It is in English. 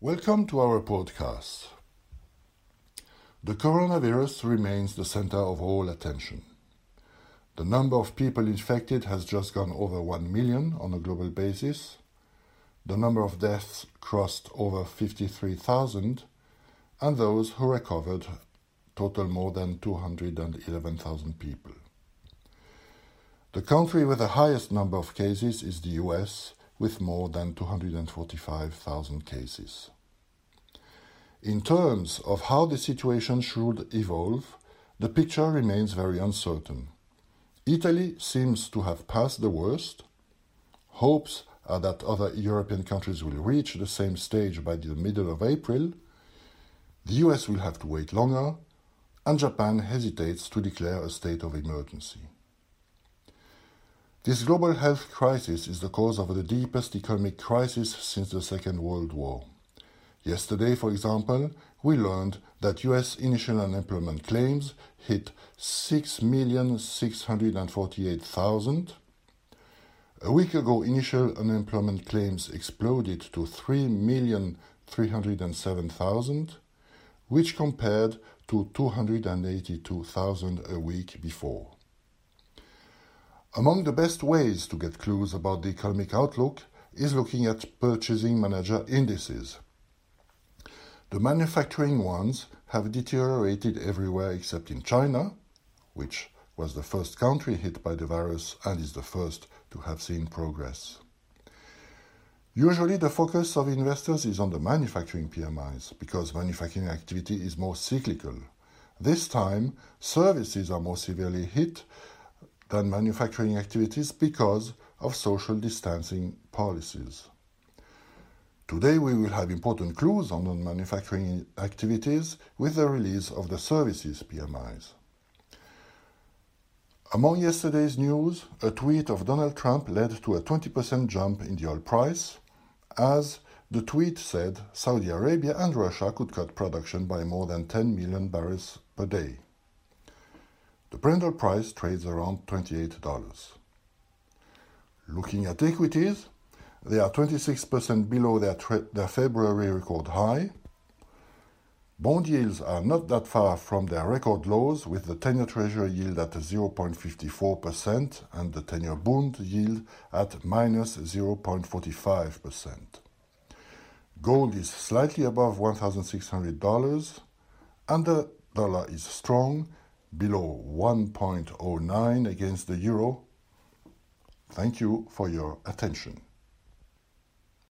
Welcome to our podcast. The coronavirus remains the center of all attention. The number of people infected has just gone over 1 million on a global basis. The number of deaths crossed over 53,000, and those who recovered total more than 211,000 people. The country with the highest number of cases is the US, with more than 245,000 cases. In terms of how the situation should evolve, the picture remains very uncertain. Italy seems to have passed the worst. Hopes are that other European countries will reach the same stage by the middle of April. The US will have to wait longer, and Japan hesitates to declare a state of emergency. This global health crisis is the cause of the deepest economic crisis since the Second World War. Yesterday, for example, we learned that US initial unemployment claims hit 6,648,000. A week ago, initial unemployment claims exploded to 3,307,000, which compared to 282,000 a week before. Among the best ways to get clues about the economic outlook is looking at purchasing manager indices. The manufacturing ones have deteriorated everywhere except in China, which was the first country hit by the virus and is the first to have seen progress. Usually, the focus of investors is on the manufacturing PMIs because manufacturing activity is more cyclical. This time, services are more severely hit than manufacturing activities because of social distancing policies. Today we will have important clues on non-manufacturing activities with the release of the services PMIs. Among yesterday's news, a tweet of Donald Trump led to a 20% jump in the oil price, as the tweet said Saudi Arabia and Russia could cut production by more than 10 million barrels per day. Brent price trades around $28. Looking at equities, they are 26% below their, their February record high. Bond yields are not that far from their record lows, with the 10 year Treasury yield at 0.54% and the 10 year bond yield at minus 0.45%. Gold is slightly above $1,600, and the dollar is strong below 1.09 against the euro. Thank you for your attention.